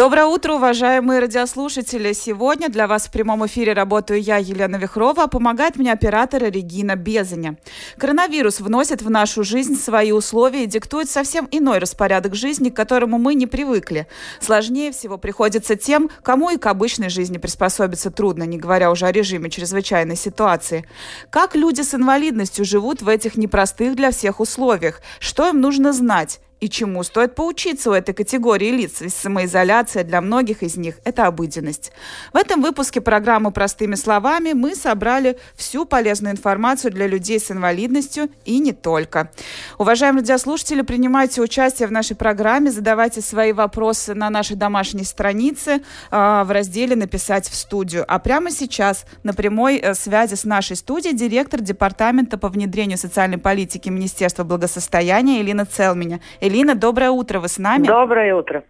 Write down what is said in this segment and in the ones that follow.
Доброе утро, уважаемые радиослушатели. Сегодня для вас в прямом эфире работаю я, Елена Вихрова, а помогает мне оператор Регина Безаня. Коронавирус вносит в нашу жизнь свои условия и диктует совсем иной распорядок жизни, к которому мы не привыкли. Сложнее всего приходится тем, кому и к обычной жизни приспособиться трудно, не говоря уже о режиме чрезвычайной ситуации. Как люди с инвалидностью живут в этих непростых для всех условиях? Что им нужно знать? И чему стоит поучиться у этой категории лиц, ведь самоизоляция для многих из них – это обыденность. В этом выпуске программы «Простыми словами» мы собрали всю полезную информацию для людей с инвалидностью и не только. Уважаемые радиослушатели, принимайте участие в нашей программе, задавайте свои вопросы на нашей домашней странице э, в разделе «Написать в студию». А прямо сейчас на прямой э, связи с нашей студией директор Департамента по внедрению социальной политики Министерства благосостояния Элина Целменя. Элина, доброе утро, вы с нами? Доброе утро.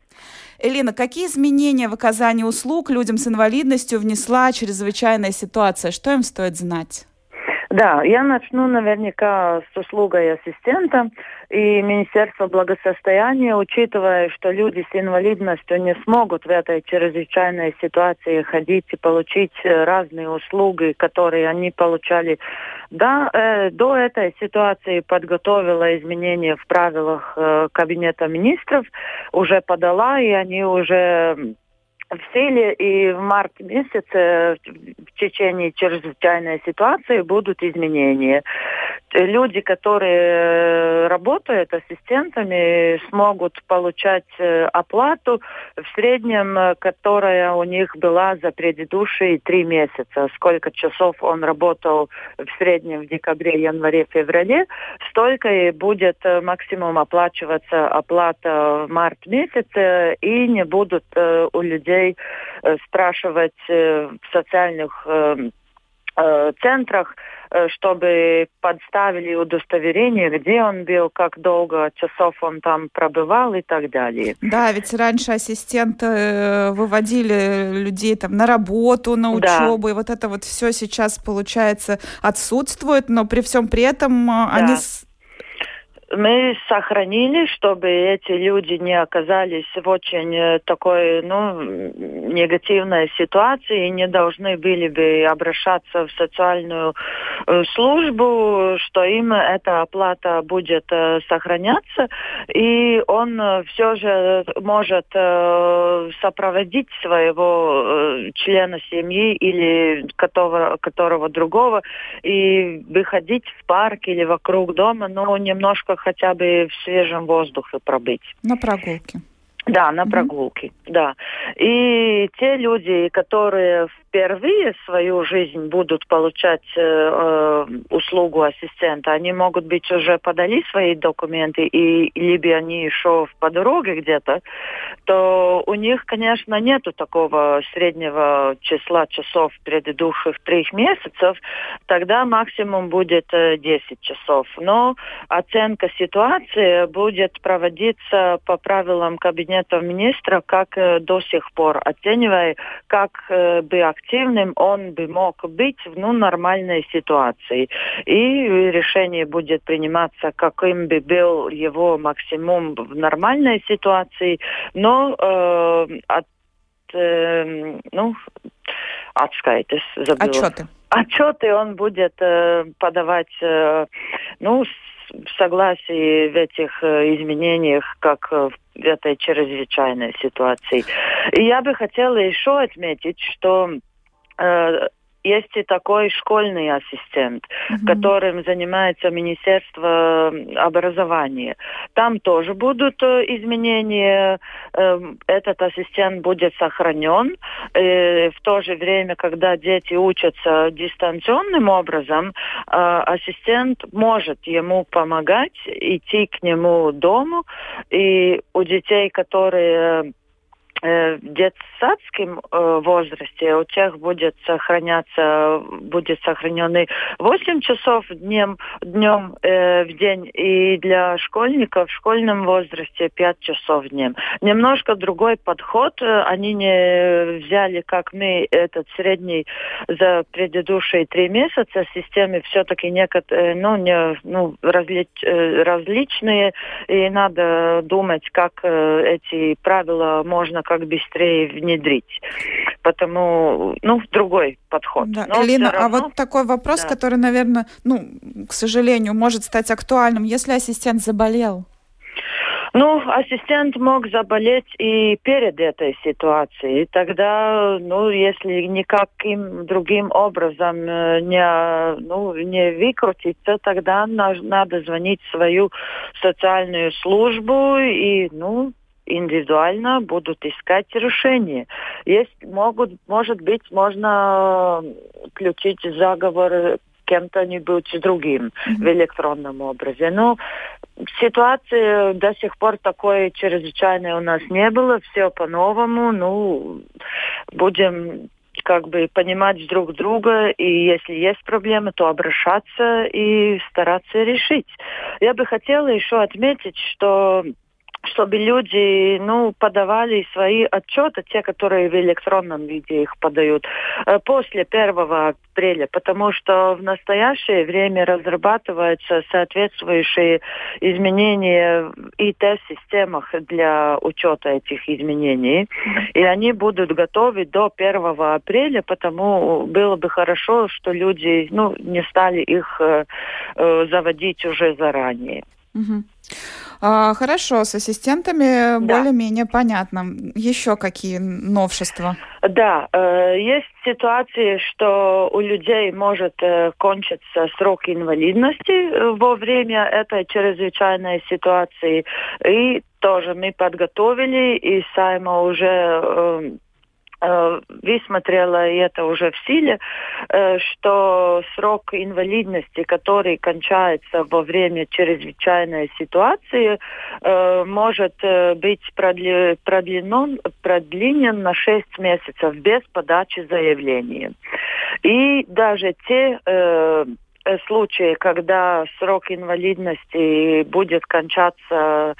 Элина, какие изменения в оказании услуг людям с инвалидностью внесла чрезвычайная ситуация? Что им стоит знать? Да, я начну наверняка с услугой ассистента и Министерство благосостояния, учитывая, что люди с инвалидностью не смогут в этой чрезвычайной ситуации ходить и получить э, разные услуги, которые они получали да, э, до этой ситуации подготовила изменения в правилах э, Кабинета министров, уже подала, и они уже в силе, и в март месяце в течение чрезвычайной ситуации будут изменения. Люди, которые э, работают ассистентами, смогут получать э, оплату в среднем, э, которая у них была за предыдущие три месяца. Сколько часов он работал в среднем в декабре, январе, феврале, столько и будет максимум оплачиваться оплата в март месяце, и не будут у людей людей э, спрашивать э, в социальных э, центрах, чтобы подставили удостоверение, где он был, как долго часов он там пробывал и так далее. Да, ведь раньше ассистенты выводили людей там на работу, на учебу, да. и вот это вот все сейчас, получается, отсутствует, но при всем при этом да. они мы сохранили, чтобы эти люди не оказались в очень э, такой, ну, негативной ситуации и не должны были бы обращаться в социальную э, службу, что им эта оплата будет э, сохраняться, и он все же может сопроводить своего члена семьи или которого, которого другого и выходить в парк или вокруг дома, но немножко хотя бы в свежем воздухе пробыть. На прогулке. Да, на прогулке, mm-hmm. да. И те люди, которые впервые свою жизнь будут получать э, э, услугу ассистента, они могут быть уже подали свои документы, и либо они еще по дороге где-то, то у них, конечно, нету такого среднего числа часов предыдущих трех месяцев, тогда максимум будет э, 10 часов. Но оценка ситуации будет проводиться по правилам кабинета министра, как э, до сих пор, оценивая, как э, бы активным он бы мог быть в ну, нормальной ситуации. И решение будет приниматься, каким бы был его максимум в нормальной ситуации, но э, от э, ну, отскайтес забыла. Отчеты. Отчеты он будет э, подавать, э, ну, в согласии в этих э, изменениях, как э, в этой чрезвычайной ситуации. И я бы хотела еще отметить, что есть и такой школьный ассистент, mm-hmm. которым занимается Министерство образования. Там тоже будут э, изменения. Эм, этот ассистент будет сохранен. В то же время, когда дети учатся дистанционным образом, э, ассистент может ему помогать, идти к нему дому. И у детей, которые Э, в детсадском э, возрасте у тех будет сохраняться, будет сохранены 8 часов днем, днем э, в день, и для школьников в школьном возрасте 5 часов днем. Немножко другой подход. Они не взяли, как мы, этот средний за предыдущие три месяца. Системы все-таки некоторые, ну, не, ну, различ, э, различные, и надо думать, как эти правила можно как быстрее внедрить. Потому, ну, другой подход. Да. Но Элина, равно... а вот такой вопрос, да. который, наверное, ну, к сожалению, может стать актуальным, если ассистент заболел. Ну, ассистент мог заболеть и перед этой ситуацией. Тогда, ну, если никаким другим образом э, не, ну, не выкрутиться, тогда надо звонить в свою социальную службу и, ну, индивидуально будут искать решение. Есть, могут, может быть, можно включить заговор кем-то-нибудь другим mm-hmm. в электронном образе. Но ситуации до сих пор такой чрезвычайной у нас не было. Все по-новому. Ну, будем как бы понимать друг друга, и если есть проблемы, то обращаться и стараться решить. Я бы хотела еще отметить, что чтобы люди ну, подавали свои отчеты, те, которые в электронном виде их подают, э, после 1 апреля, потому что в настоящее время разрабатываются соответствующие изменения в ИТ-системах для учета этих изменений, и они будут готовы до 1 апреля, потому было бы хорошо, что люди ну, не стали их э, э заводить уже заранее. Угу. А, хорошо, с ассистентами да. более-менее понятно. Еще какие новшества? Да, э, есть ситуации, что у людей может э, кончиться срок инвалидности э, во время этой чрезвычайной ситуации. И тоже мы подготовили, и Сайма уже высмотрела, и это уже в силе, э, что срок инвалидности, который кончается во время чрезвычайной ситуации, э, может быть продлен, продлинен на 6 месяцев без подачи заявления. И даже те случаи, когда срок инвалидности будет кончаться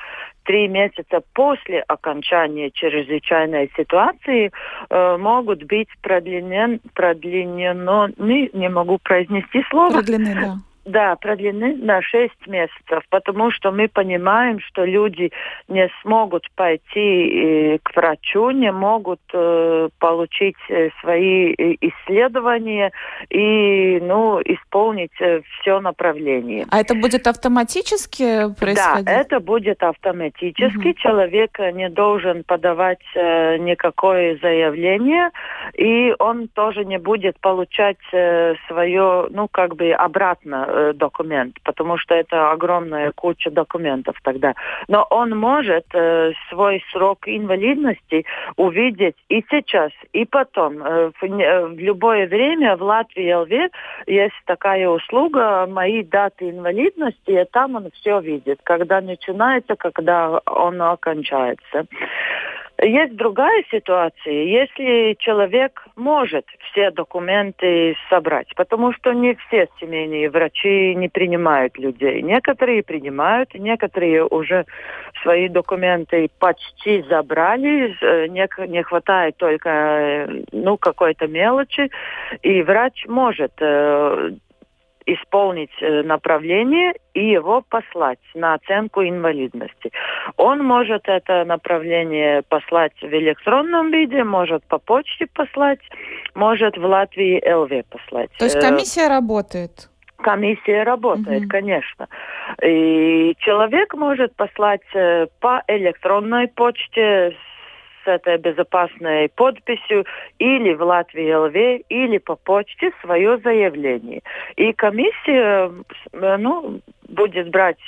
три месяца после окончания чрезвычайной ситуации э, могут быть продлинен, продлинено, не, не могу произнести слово. Продлены, да да, продлены на 6 месяцев, потому что мы понимаем, что люди не смогут пойти э, к врачу, не могут э, получить э, свои исследования и ну, исполнить все направление. А это будет автоматически происходить? Да, это будет автоматически. Угу. Человек не должен подавать никакое заявление, и он тоже не будет получать свое, ну, как бы обратно Э, документ, потому что это огромная куча документов тогда. Но он может э, свой срок инвалидности увидеть и сейчас, и потом. Э, в, э, в любое время в Латвии ЛВ есть такая услуга «Мои даты инвалидности», и там он все видит, когда начинается, когда он окончается. Есть другая ситуация, если человек может все документы собрать, потому что не все семейные врачи не принимают людей. Некоторые принимают, некоторые уже свои документы почти забрали, э, не, не хватает только э, ну, какой-то мелочи, и врач может э, исполнить э, направление и его послать на оценку инвалидности. Он может это направление послать в электронном виде, может по почте послать, может в Латвии ЛВ послать. То есть э, комиссия работает? Комиссия работает, угу. конечно. И человек может послать э, по электронной почте этой безопасной подписью или в Латвии ЛВ, или по почте свое заявление. И комиссия ну, будет брать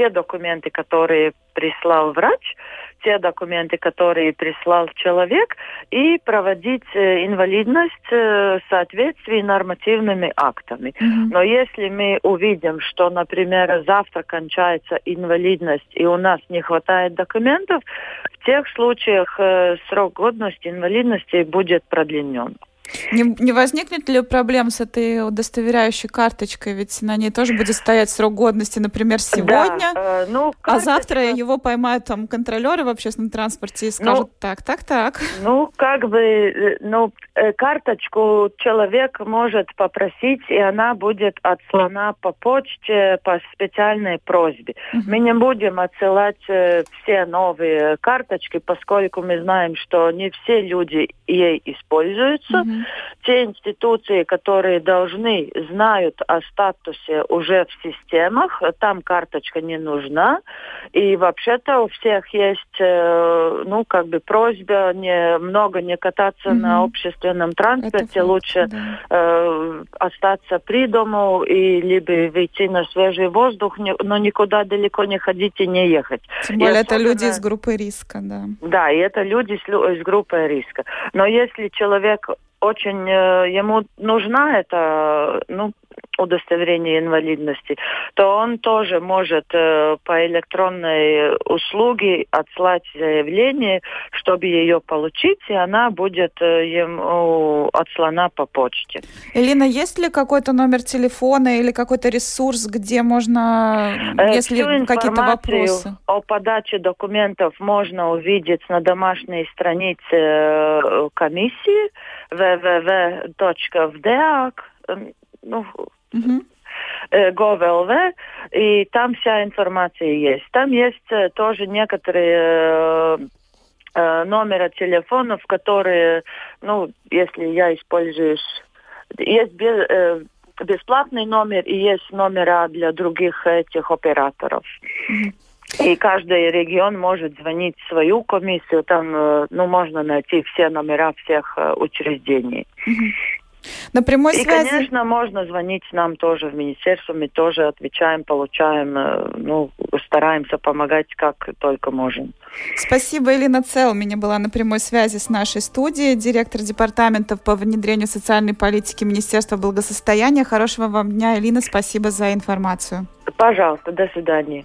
те документы, которые прислал врач, те документы, которые прислал человек, и проводить э, инвалидность э, в соответствии нормативными актами. Mm-hmm. Но если мы увидим, что, например, завтра кончается инвалидность, и у нас не хватает документов, в тех случаях э, срок годности инвалидности будет продлинен. Не, не возникнет ли проблем с этой удостоверяющей карточкой? Ведь на ней тоже будет стоять срок годности, например, сегодня, да, э, ну, карточка... а завтра его поймают там контролеры в общественном транспорте и скажут ну, так, так, так. Ну, как бы, э, ну, э, карточку человек может попросить, и она будет отслана по почте по специальной просьбе. Uh-huh. Мы не будем отсылать э, все новые карточки, поскольку мы знаем, что не все люди ей используются. Uh-huh те институции, которые должны, знают о статусе уже в системах, там карточка не нужна. И вообще-то у всех есть, э, ну, как бы просьба не много не кататься mm-hmm. на общественном транспорте, лучше да. э, остаться при дому и либо выйти на свежий воздух, но никуда далеко не ходить и не ехать. Тем более и это особенно... люди из группы риска, да. Да, и это люди из группы риска. Но если человек очень э, ему нужна эта ну, удостоверение инвалидности, то он тоже может э, по электронной услуге отслать заявление, чтобы ее получить, и она будет э, ему отслана по почте. Элина, есть ли какой-то номер телефона или какой-то ресурс, где можно, э, если какие-то вопросы? о подаче документов можно увидеть на домашней странице комиссии www.vdeak ну, угу. Gov.lv, и там вся информация есть. Там есть тоже некоторые э, э, номера телефонов, которые, ну, если я использую, есть без, э, бесплатный номер и есть номера для других этих операторов. И каждый регион может звонить в свою комиссию, там, ну, можно найти все номера всех учреждений. На прямой и, связи... конечно, можно звонить нам тоже в министерство, мы тоже отвечаем, получаем, э, ну, стараемся помогать как только можем. Спасибо, Элина Цел. Меня была на прямой связи с нашей студией, директор департамента по внедрению социальной политики Министерства благосостояния. Хорошего вам дня, Элина, спасибо за информацию. Пожалуйста, до свидания.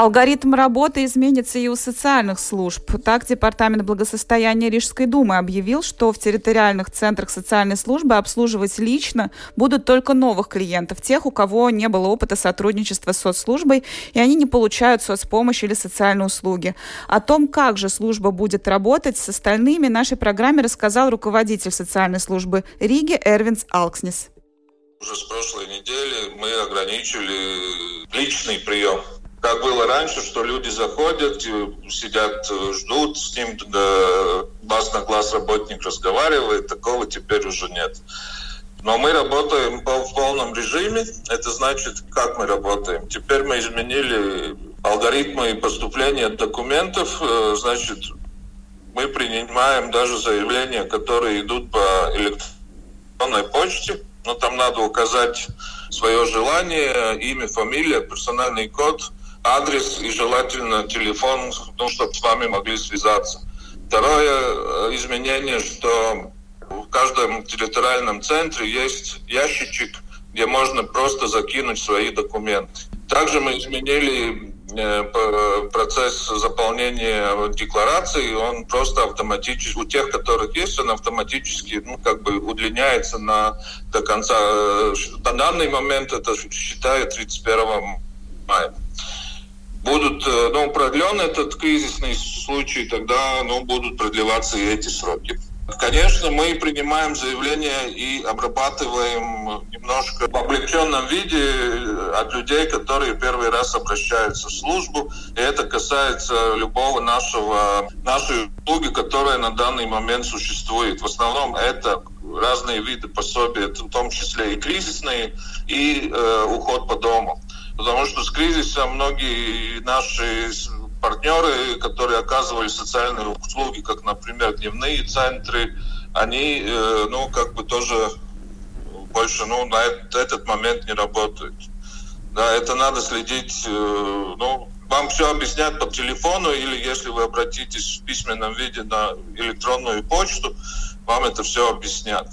Алгоритм работы изменится и у социальных служб. Так, Департамент благосостояния Рижской думы объявил, что в территориальных центрах социальной службы обслуживать лично будут только новых клиентов, тех, у кого не было опыта сотрудничества с соцслужбой, и они не получают соцпомощь или социальные услуги. О том, как же служба будет работать с остальными, нашей программе рассказал руководитель социальной службы Риги Эрвинс Алкснис. Уже с прошлой недели мы ограничили личный прием как было раньше, что люди заходят, сидят, ждут, с ним глаз на глаз работник разговаривает, такого теперь уже нет. Но мы работаем в полном режиме. Это значит, как мы работаем. Теперь мы изменили алгоритмы поступления документов. Э, значит, мы принимаем даже заявления, которые идут по электронной почте. Но там надо указать свое желание, имя, фамилия, персональный код – адрес и желательно телефон, ну, чтобы с вами могли связаться. Второе э, изменение, что в каждом территориальном центре есть ящичек, где можно просто закинуть свои документы. Также мы изменили э, процесс заполнения декларации, он просто автоматически, у тех, которых есть, он автоматически, ну, как бы удлиняется на, до конца. Э, на данный момент это считаю 31 мая будут э, ну, продлен этот кризисный случай, тогда ну, будут продлеваться и эти сроки. Конечно, мы принимаем заявления и обрабатываем немножко в облегченном виде э, от людей, которые первый раз обращаются в службу. И это касается любого нашего, нашей услуги, которая на данный момент существует. В основном это разные виды пособий, в том числе и кризисные, и э, уход по дому. Потому что с кризисом многие наши партнеры, которые оказывали социальные услуги, как, например, дневные центры, они, э, ну, как бы тоже больше, ну, на этот момент не работают. Да, это надо следить, э, ну, вам все объяснят по телефону, или если вы обратитесь в письменном виде на электронную почту, вам это все объяснят.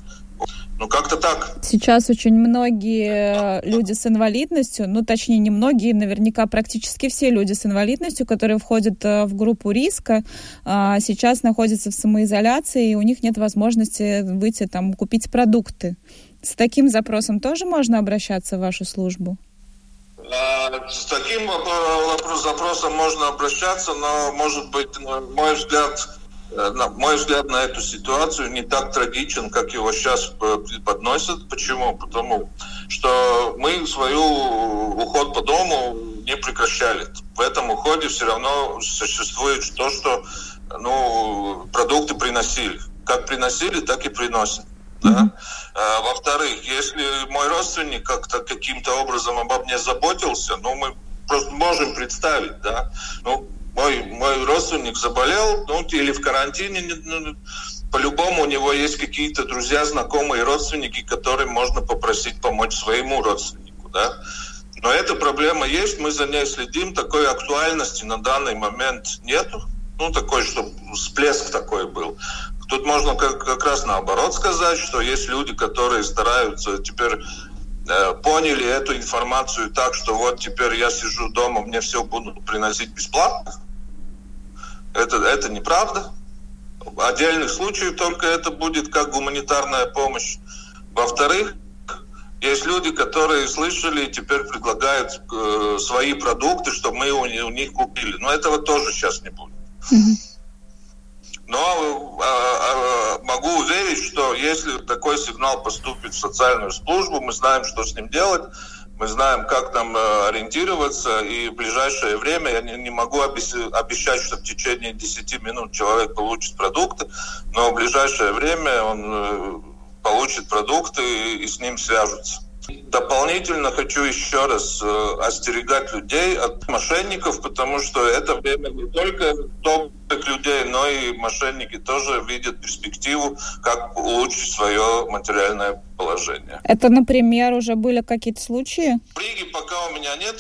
Ну, как-то так. Сейчас очень многие люди с инвалидностью, ну, точнее, не многие, наверняка практически все люди с инвалидностью, которые входят э, в группу риска, а, сейчас находятся в самоизоляции, и у них нет возможности выйти там купить продукты. С таким запросом тоже можно обращаться в вашу службу? А, с таким запросом можно обращаться, но, может быть, мой взгляд, Э, на мой взгляд на эту ситуацию не так трагичен, как его сейчас э, преподносят. Почему? Потому что мы свою уход по дому не прекращали. В этом уходе все равно существует то, что ну, продукты приносили. Как приносили, так и приносят. Да? А, во-вторых, если мой родственник как-то каким-то образом обо мне заботился, ну, мы просто можем представить, да, ну, мой, мой родственник заболел, ну, или в карантине, ну, по-любому у него есть какие-то друзья, знакомые, родственники, которым можно попросить помочь своему родственнику, да. Но эта проблема есть, мы за ней следим, такой актуальности на данный момент нету, ну, такой, чтобы всплеск такой был. Тут можно как, как раз наоборот сказать, что есть люди, которые стараются теперь поняли эту информацию так, что вот теперь я сижу дома, мне все будут приносить бесплатно. Это, это неправда. В отдельных случаях только это будет как гуманитарная помощь. Во-вторых, есть люди, которые слышали и теперь предлагают э, свои продукты, чтобы мы у, у них купили. Но этого тоже сейчас не будет. Но э, э, могу уверить, что если такой сигнал поступит в социальную службу, мы знаем, что с ним делать мы знаем, как там э, ориентироваться, и в ближайшее время я не, не могу обещать, что в течение 10 минут человек получит продукты, но в ближайшее время он э, получит продукты и, и с ним свяжутся. Дополнительно хочу еще раз э, остерегать людей от мошенников, потому что это время не только добрых людей, но и мошенники тоже видят перспективу, как улучшить свое материальное положение. Это, например, уже были какие-то случаи? В Риге пока у меня нет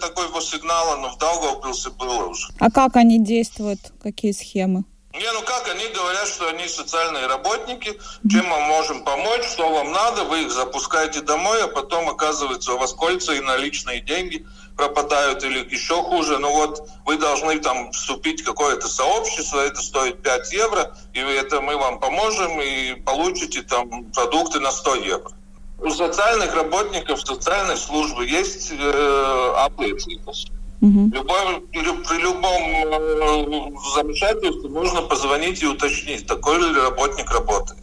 такого сигнала, но в Даугавпилсе было уже. А как они действуют? Какие схемы? Не, ну как, они говорят, что они социальные работники, чем мы можем помочь, что вам надо, вы их запускаете домой, а потом, оказывается, у вас кольца и наличные деньги пропадают, или еще хуже, ну вот вы должны там вступить в какое-то сообщество, это стоит 5 евро, и это мы вам поможем, и получите там продукты на 100 евро. У социальных работников социальной службы есть э, аплицijas. Угу. Любой, при любом э, замешательстве можно позвонить и уточнить, такой ли работник работает.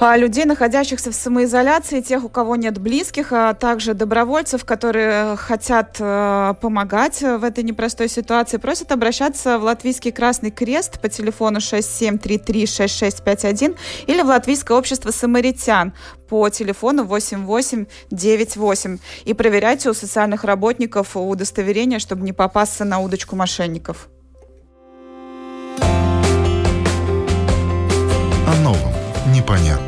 А людей, находящихся в самоизоляции, тех, у кого нет близких, а также добровольцев, которые хотят э, помогать в этой непростой ситуации, просят обращаться в Латвийский Красный Крест по телефону 6733-6651 или в Латвийское общество самаритян по телефону 8898 и проверяйте у социальных работников удостоверение, чтобы не попасться на удочку мошенников. О новом, непонятном,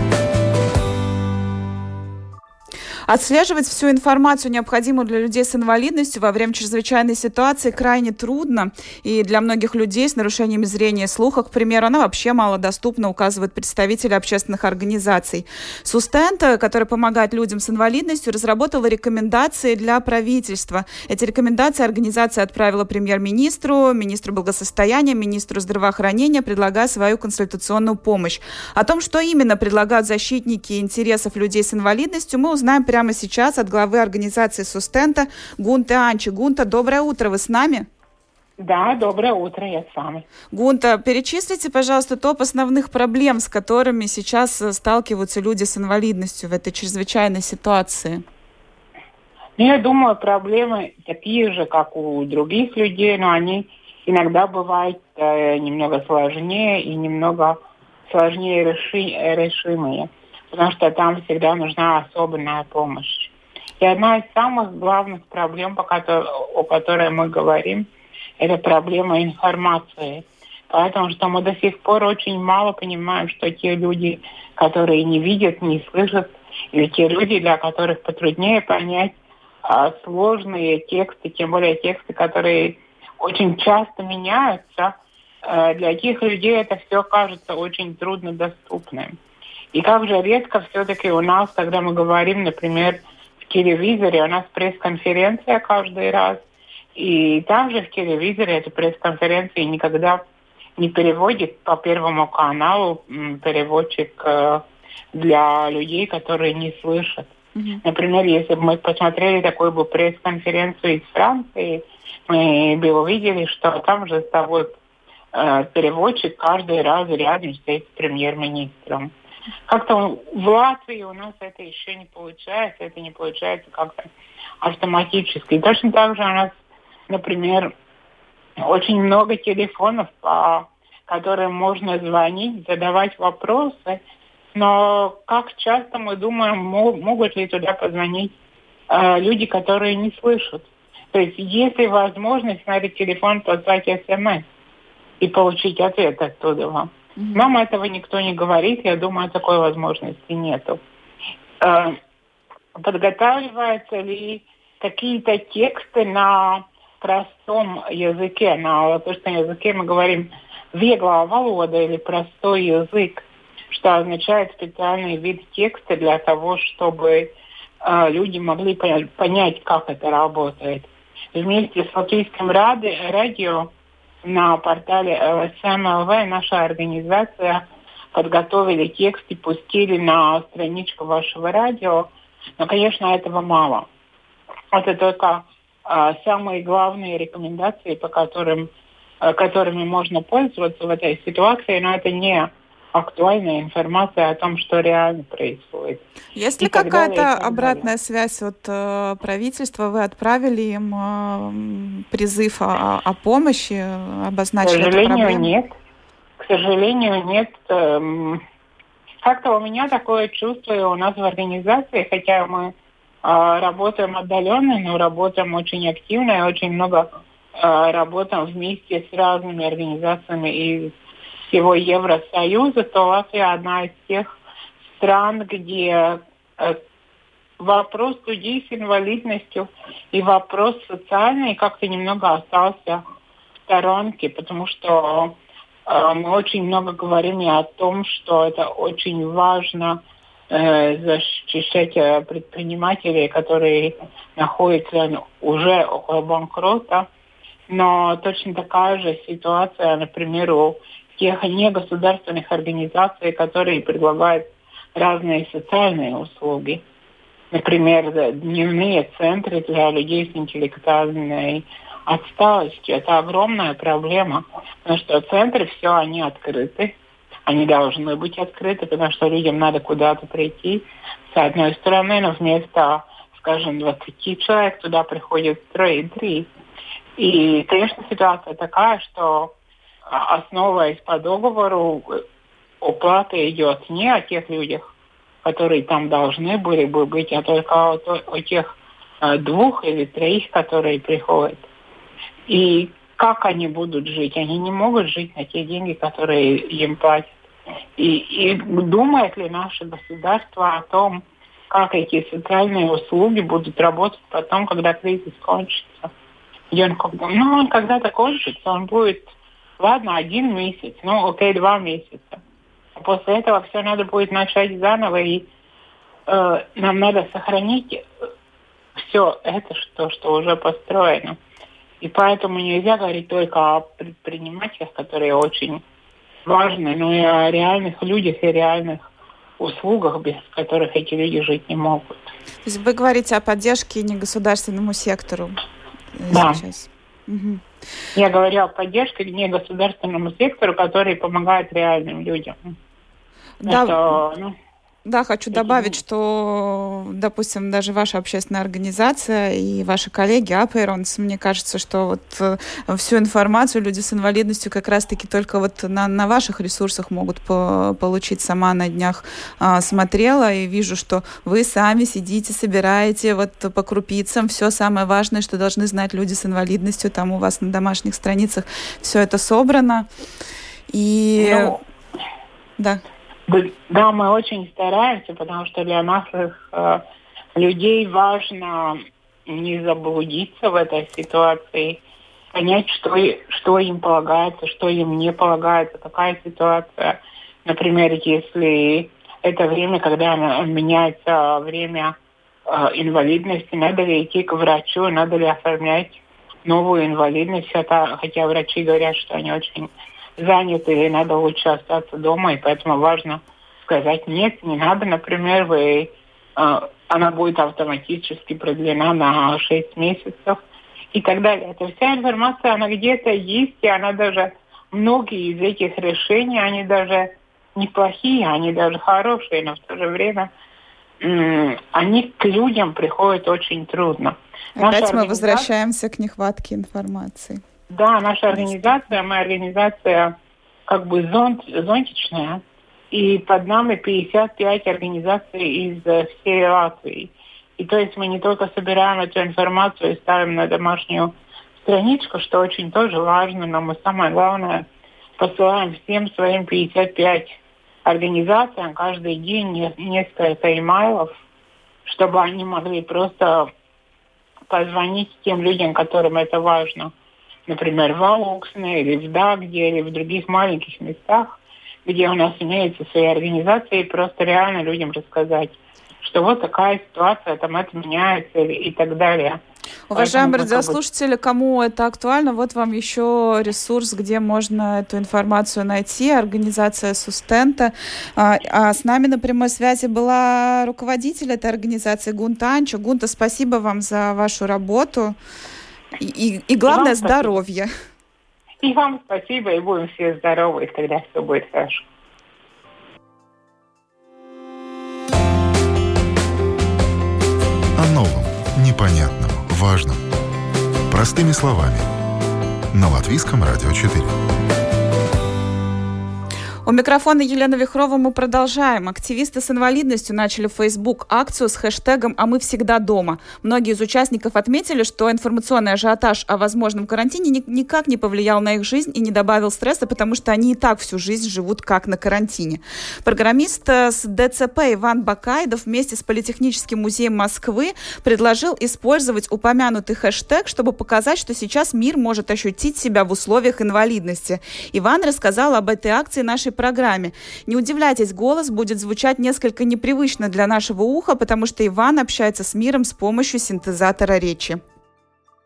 Отслеживать всю информацию, необходимую для людей с инвалидностью во время чрезвычайной ситуации, крайне трудно. И для многих людей с нарушениями зрения и слуха, к примеру, она вообще малодоступна, указывают представители общественных организаций. Сустента, который помогает людям с инвалидностью, разработала рекомендации для правительства. Эти рекомендации организация отправила премьер-министру, министру благосостояния, министру здравоохранения, предлагая свою консультационную помощь. О том, что именно предлагают защитники интересов людей с инвалидностью, мы узнаем прямо сейчас от главы организации Сустента Гунта Анчи. Гунта, доброе утро, вы с нами? Да, доброе утро, я с вами. Гунта, перечислите, пожалуйста, топ основных проблем, с которыми сейчас э, сталкиваются люди с инвалидностью в этой чрезвычайной ситуации. Ну, я думаю, проблемы такие же, как у других людей, но они иногда бывают э, немного сложнее и немного сложнее реши, решимые, потому что там всегда нужна особенная помощь. И одна из самых главных проблем, по которой, о которой мы говорим, это проблема информации. Потому что мы до сих пор очень мало понимаем, что те люди, которые не видят, не слышат, или те люди, для которых потруднее понять а, сложные тексты, тем более тексты, которые очень часто меняются, а, для этих людей это все кажется очень труднодоступным. И как же редко все-таки у нас, когда мы говорим, например, в телевизоре, у нас пресс-конференция каждый раз, и там же в телевизоре эту пресс-конференцию никогда не переводит по Первому каналу переводчик э, для людей, которые не слышат. Mm-hmm. Например, если бы мы посмотрели такую бы пресс-конференцию из Франции, мы бы увидели, что там же тобой э, переводчик каждый раз рядом стоит с премьер-министром. Как-то в Латвии у нас это еще не получается, это не получается как-то автоматически. Точно так же у нас, например, очень много телефонов, по которым можно звонить, задавать вопросы, но как часто мы думаем, могут ли туда позвонить э, люди, которые не слышат. То есть есть ли возможность на этот телефон позвать смс и получить ответ оттуда вам. Mm-hmm. Нам этого никто не говорит, я думаю, такой возможности нету. Э, подготавливаются ли какие-то тексты на простом языке, на латышском языке мы говорим веглая валода или простой язык, что означает специальный вид текста для того, чтобы э, люди могли понять, как это работает. Вместе с Латвийским ради, радио на портале LSM.LV наша организация подготовили текст и пустили на страничку вашего радио. Но, конечно, этого мало. Это только а, самые главные рекомендации, по которым, а, которыми можно пользоваться в этой ситуации, но это не актуальная информация о том, что реально происходит. Есть ли какая-то обратная связь от э, правительства? Вы отправили им э, призыв о, о помощи, обозначили К сожалению, нет. К сожалению, нет. Эм, как-то у меня такое чувство у нас в организации, хотя мы а, работаем отдаленно, но работаем очень активно и очень много а, работаем вместе с разными организациями из всего Евросоюза, то Латвия одна из тех стран, где э, вопрос людей с инвалидностью и вопрос социальный как-то немного остался в сторонке, потому что э, мы очень много говорим и о том, что это очень важно Э, защищать предпринимателей, которые находятся уже около банкрота. Но точно такая же ситуация, например, у тех негосударственных организаций, которые предлагают разные социальные услуги. Например, дневные центры для людей с интеллектуальной отсталостью. Это огромная проблема, потому что центры все, они открыты, они должны быть открыты, потому что людям надо куда-то прийти. С одной стороны, но вместо, скажем, 20 человек туда приходит трое-три. И, конечно, ситуация такая, что основываясь по договору, уплата идет не о тех людях, которые там должны были бы быть, а только о, о тех а, двух или троих, которые приходят. И как они будут жить? Они не могут жить на те деньги, которые им платят. И, и думает ли наше государство о том, как эти социальные услуги будут работать потом, когда кризис кончится? И он, ну, он когда-то кончится, он будет, ладно, один месяц, ну, окей, два месяца. А после этого все надо будет начать заново, и э, нам надо сохранить все это, что, что уже построено. И поэтому нельзя говорить только о предпринимателях, которые очень важны, но и о реальных людях и реальных услугах, без которых эти люди жить не могут. То есть вы говорите о поддержке негосударственному сектору э, да. сейчас? Угу. Я говорю о поддержке негосударственному сектору, который помогает реальным людям. Да. Это, ну, да, хочу добавить, что, допустим, даже ваша общественная организация и ваши коллеги Апейронс, мне кажется, что вот э, всю информацию люди с инвалидностью как раз-таки только вот на, на ваших ресурсах могут по получить. Сама на днях а, смотрела и вижу, что вы сами сидите, собираете вот по крупицам все самое важное, что должны знать люди с инвалидностью. Там у вас на домашних страницах все это собрано. И... Ну, да. Да, мы очень стараемся, потому что для наших э, людей важно не заблудиться в этой ситуации, понять, что, что им полагается, что им не полагается, какая ситуация. Например, если это время, когда меняется время э, инвалидности, надо ли идти к врачу, надо ли оформлять новую инвалидность, хотя, хотя врачи говорят, что они очень заняты, и надо лучше остаться дома, и поэтому важно сказать нет, не надо, например, вы, э, она будет автоматически продлена на 6 месяцев и так далее. Это вся информация, она где-то есть, и она даже, многие из этих решений, они даже неплохие, они даже хорошие, но в то же время они к людям приходят очень трудно. Опять наша мы возвращаемся к нехватке информации. Да, наша организация, моя организация как бы зонт, зонтичная, и под нами 55 организаций из э, всей Латвии. И то есть мы не только собираем эту информацию и ставим на домашнюю страничку, что очень тоже важно, но мы самое главное посылаем всем своим 55 организациям каждый день несколько имейлов, чтобы они могли просто позвонить тем людям, которым это важно например, в Алуксне или в Дагде или в других маленьких местах, где у нас имеются свои организации, просто реально людям рассказать, что вот такая ситуация, там это меняется и так далее. Уважаемые радиослушатели, кому это актуально, вот вам еще ресурс, где можно эту информацию найти. Организация Сустента. А, а с нами на прямой связи была руководитель этой организации Гунта Анчо. Гунта, спасибо вам за вашу работу. И, и, и главное, и здоровье. И вам спасибо, и будем все здоровы, и тогда все будет хорошо. О новом, непонятном, важном. Простыми словами. На Латвийском радио 4. У микрофона Елена Вихрова мы продолжаем. Активисты с инвалидностью начали в Facebook акцию с хэштегом «А мы всегда дома». Многие из участников отметили, что информационный ажиотаж о возможном карантине никак не повлиял на их жизнь и не добавил стресса, потому что они и так всю жизнь живут как на карантине. Программист э, с ДЦП Иван Бакайдов вместе с Политехническим музеем Москвы предложил использовать упомянутый хэштег, чтобы показать, что сейчас мир может ощутить себя в условиях инвалидности. Иван рассказал об этой акции нашей программе. Не удивляйтесь, голос будет звучать несколько непривычно для нашего уха, потому что Иван общается с миром с помощью синтезатора речи.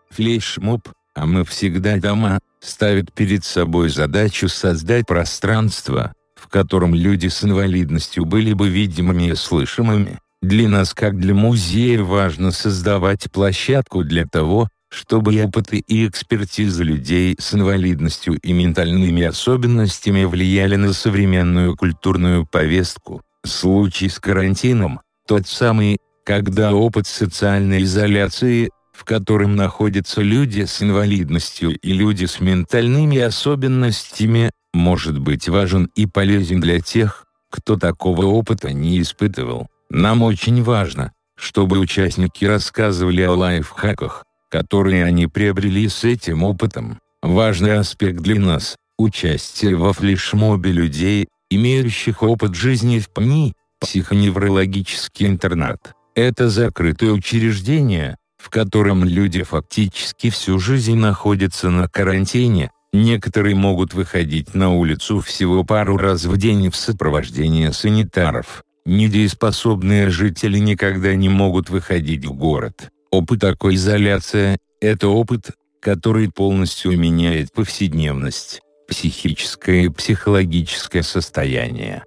Флешмоб, а мы всегда дома, ставит перед собой задачу создать пространство, в котором люди с инвалидностью были бы видимыми и слышимыми. Для нас, как для музея, важно создавать площадку для того, чтобы опыты и экспертиза людей с инвалидностью и ментальными особенностями влияли на современную культурную повестку. Случай с карантином – тот самый, когда опыт социальной изоляции, в котором находятся люди с инвалидностью и люди с ментальными особенностями, может быть важен и полезен для тех, кто такого опыта не испытывал. Нам очень важно, чтобы участники рассказывали о лайфхаках, которые они приобрели с этим опытом. Важный аспект для нас – участие во флешмобе людей, имеющих опыт жизни в ПНИ, психоневрологический интернат. Это закрытое учреждение, в котором люди фактически всю жизнь находятся на карантине, некоторые могут выходить на улицу всего пару раз в день в сопровождении санитаров. Недееспособные жители никогда не могут выходить в город. Опыт такой изоляции – это опыт, который полностью меняет повседневность, психическое и психологическое состояние.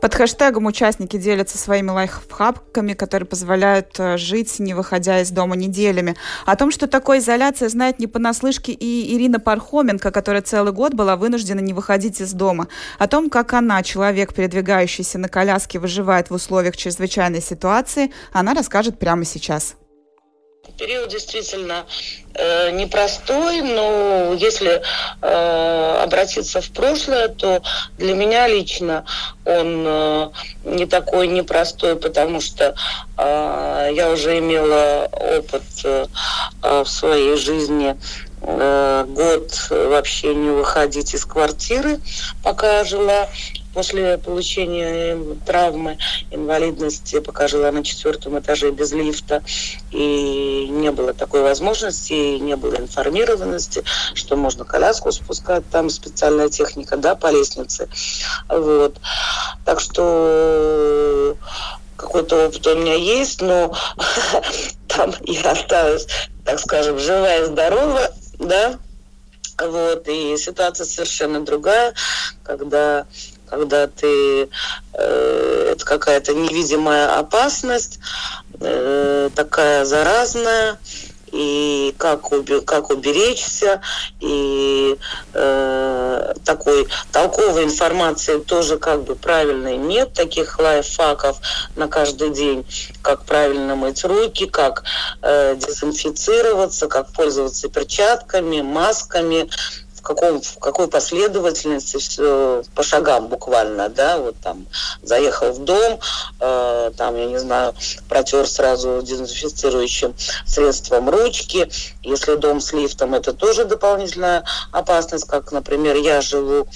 Под хэштегом участники делятся своими лайфхаками, которые позволяют э, жить, не выходя из дома неделями. О том, что такое изоляция, знает не понаслышке и Ирина Пархоменко, которая целый год была вынуждена не выходить из дома. О том, как она, человек, передвигающийся на коляске, выживает в условиях чрезвычайной ситуации, она расскажет прямо сейчас. Период действительно э, непростой, но если э, обратиться в прошлое, то для меня лично он э, не такой непростой, потому что э, я уже имела опыт э, в своей жизни э, год вообще не выходить из квартиры, пока я жила после получения травмы, инвалидности, пока жила на четвертом этаже без лифта, и не было такой возможности, и не было информированности, что можно коляску спускать, там специальная техника, да, по лестнице. Вот. Так что какой-то опыт у меня есть, но там я осталась, так скажем, живая здорова, да, вот, и ситуация совершенно другая, когда когда ты э, это какая-то невидимая опасность, э, такая заразная, и как, уби, как уберечься, и э, такой толковой информации тоже как бы правильной нет, таких лайфхаков на каждый день, как правильно мыть руки, как э, дезинфицироваться, как пользоваться перчатками, масками, каком, в какой последовательности все по шагам буквально, да, вот там заехал в дом, э, там, я не знаю, протер сразу дезинфицирующим средством ручки. Если дом с лифтом, это тоже дополнительная опасность, как, например, я живу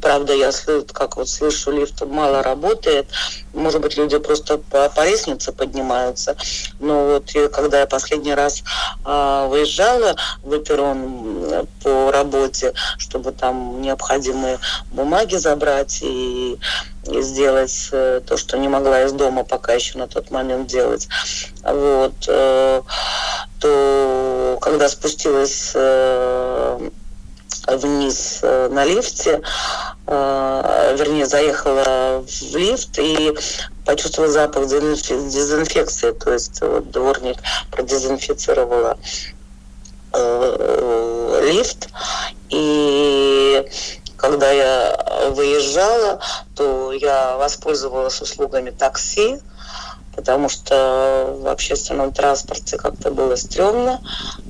Правда, я как вот слышу, лифт мало работает. Может быть, люди просто по, по лестнице поднимаются. Но вот я, когда я последний раз э, выезжала в оперон по работе, чтобы там необходимые бумаги забрать и, и сделать э, то, что не могла из дома пока еще на тот момент делать, вот, э, то когда спустилась э, вниз э, на лифте, э, вернее, заехала в лифт и почувствовала запах дезинфекции, то есть вот, дворник продезинфицировала э, лифт, и когда я выезжала, то я воспользовалась услугами такси, потому что в общественном транспорте как-то было стрёмно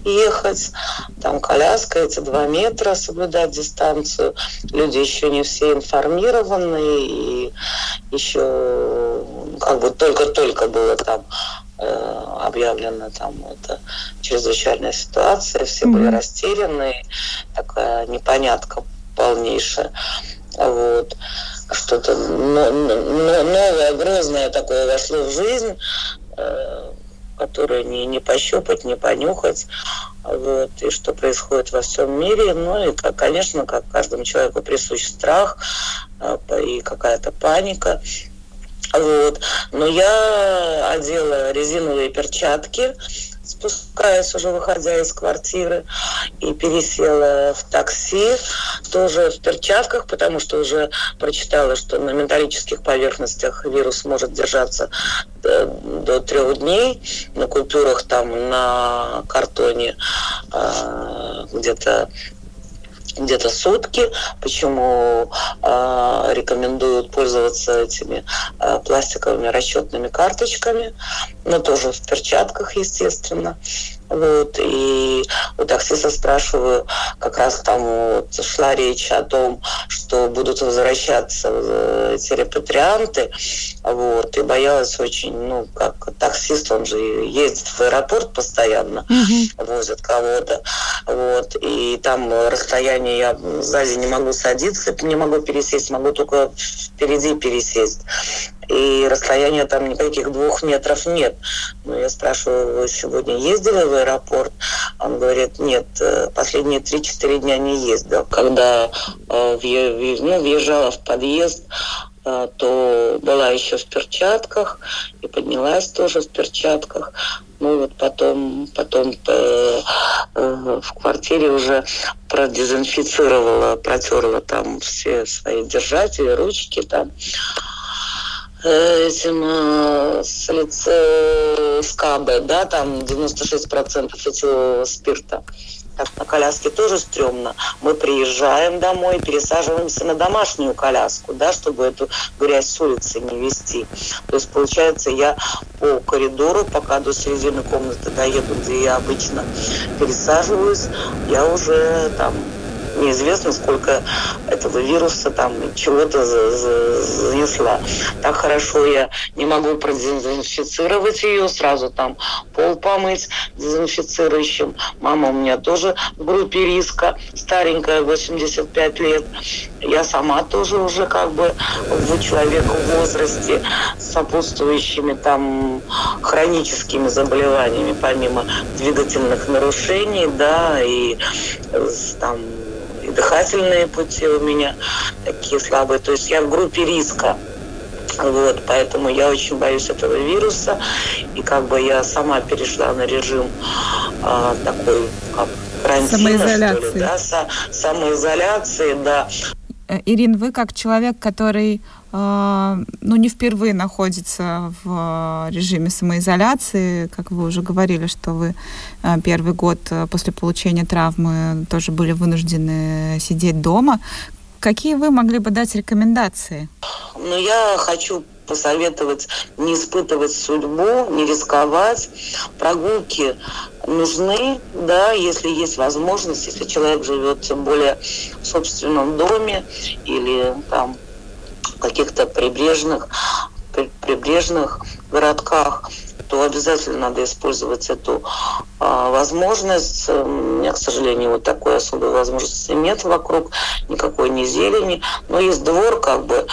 ехать. Там коляска, эти два метра, соблюдать дистанцию. Люди еще не все информированы, и еще как бы только-только было там э, объявлена там это чрезвычайная ситуация, все mm-hmm. были растеряны, такая непонятка полнейшая. Вот что-то новое, грозное такое вошло в жизнь, э, которое не, не пощупать, не понюхать, вот, и что происходит во всем мире. Ну и, конечно, как каждому человеку присущ страх э, и какая-то паника. Вот. Но я одела резиновые перчатки, спускаясь уже выходя из квартиры, и пересела в такси, тоже в перчатках, потому что уже прочитала, что на металлических поверхностях вирус может держаться до, до трех дней, на купюрах там на картоне э, где-то где-то сутки, почему э, рекомендуют пользоваться этими э, пластиковыми расчетными карточками, но тоже в перчатках, естественно. Вот, и у таксиста спрашиваю, как раз там вот шла речь о том, что будут возвращаться э, эти репатрианты, вот, и боялась очень, ну, как таксист, он же ездит в аэропорт постоянно, mm-hmm. возит кого-то, вот, и там расстояние, я сзади не могу садиться, не могу пересесть, могу только впереди пересесть и расстояния там никаких двух метров нет. Но я спрашиваю, вы сегодня ездили в аэропорт? Он говорит, нет, э, последние 3-4 дня не ездил. Когда э, ну, въезжала в подъезд, э, то была еще в перчатках и поднялась тоже в перчатках. Ну вот потом, потом э, э, в квартире уже продезинфицировала, протерла там все свои держатели, ручки там этим э, с лица скабы, да, там 96% этилового спирта так на коляске тоже стрёмно. Мы приезжаем домой, пересаживаемся на домашнюю коляску, да, чтобы эту грязь с улицы не вести. То есть, получается, я по коридору, пока до середины комнаты доеду, где я обычно пересаживаюсь, я уже там неизвестно, сколько этого вируса там чего-то занесла. Так хорошо я не могу продезинфицировать ее, сразу там пол помыть дезинфицирующим. Мама у меня тоже в группе риска, старенькая, 85 лет. Я сама тоже уже как бы в человека в возрасте с сопутствующими там хроническими заболеваниями, помимо двигательных нарушений, да, и там и дыхательные пути у меня такие слабые. То есть я в группе риска. Вот, поэтому я очень боюсь этого вируса. И как бы я сама перешла на режим а, такой, как карантина, что ли, да, со, самоизоляции, да. Э, Ирин, вы как человек, который а, ну, не впервые находится в режиме самоизоляции. Как вы уже говорили, что вы а, первый год э, после получения травмы тоже были вынуждены сидеть дома. Какие вы могли бы дать рекомендации? Ну, я хочу посоветовать не испытывать судьбу, не рисковать. Прогулки нужны, да, если есть возможность, если человек живет тем более в собственном доме или там каких-то прибрежных, прибрежных городках, то обязательно надо использовать эту а, возможность. У меня, к сожалению, вот такой особой возможности нет вокруг, никакой не зелени. Но есть двор, как бы,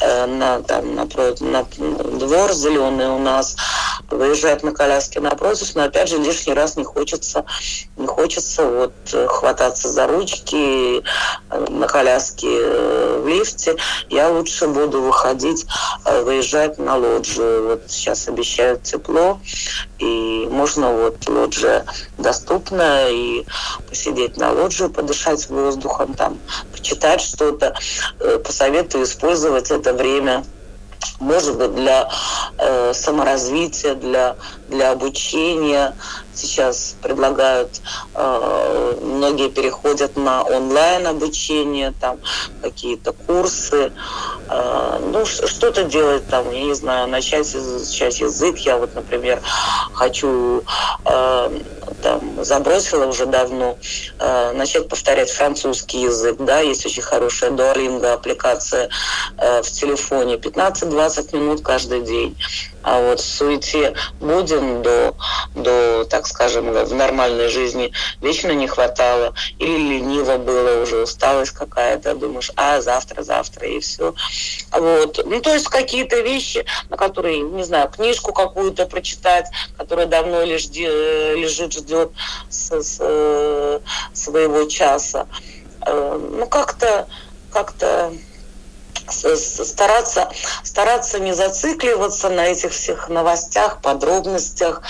на, там, напротив, на, двор зеленый у нас, выезжает на коляске напротив, но опять же лишний раз не хочется, не хочется вот э, хвататься за ручки э, на коляске э, в лифте. Я лучше буду выходить, выезжать на лоджию. Вот сейчас обещают тепло, и можно вот лоджия доступна, и посидеть на лоджии, подышать воздухом, там, почитать что-то. Посоветую использовать это время может быть, для э, саморазвития, для, для обучения. Сейчас предлагают, э, многие переходят на онлайн обучение, там какие-то курсы, э, ну что-то делать там, я не знаю, начать изучать язык. Я вот, например, хочу э, там забросила уже давно, начать повторять французский язык, да, есть очень хорошая Duolingo аппликация в телефоне, 15-20 минут каждый день. А вот в суете будем до, до, так скажем, в нормальной жизни вечно не хватало, или лениво было уже, усталость какая-то, думаешь, а, завтра, завтра, и все. Вот. Ну, то есть какие-то вещи, на которые, не знаю, книжку какую-то прочитать, которая давно лишь лежит, ждет с, с, э, своего часа. Э, ну, как-то как-то стараться, стараться не зацикливаться на этих всех новостях, подробностях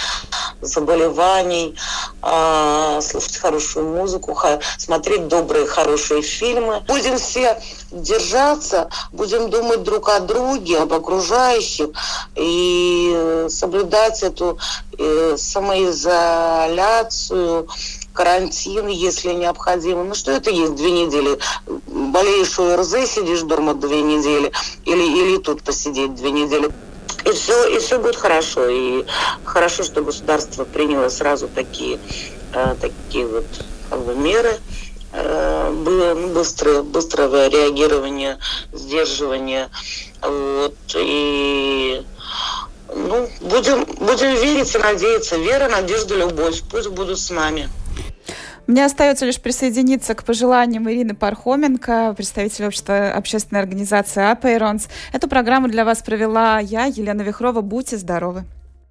заболеваний, э, слушать хорошую музыку, смотреть добрые, хорошие фильмы. Будем все держаться, будем думать друг о друге, об окружающих и соблюдать эту э, самоизоляцию, карантин, если необходимо. Ну что это есть две недели? Болеешь ОРЗ, сидишь дома две недели, или, или тут посидеть две недели. И все, и все будет хорошо. И хорошо, что государство приняло сразу такие, э, такие вот как бы, меры. Э, было ну, быстрое, быстрое реагирование, сдерживание. Вот. И ну, будем, будем верить и надеяться. Вера, надежда, любовь. Пусть будут с нами. Мне остается лишь присоединиться к пожеланиям Ирины Пархоменко, представителя общества, общественной организации «Апейронс». Эту программу для вас провела я, Елена Вихрова. Будьте здоровы!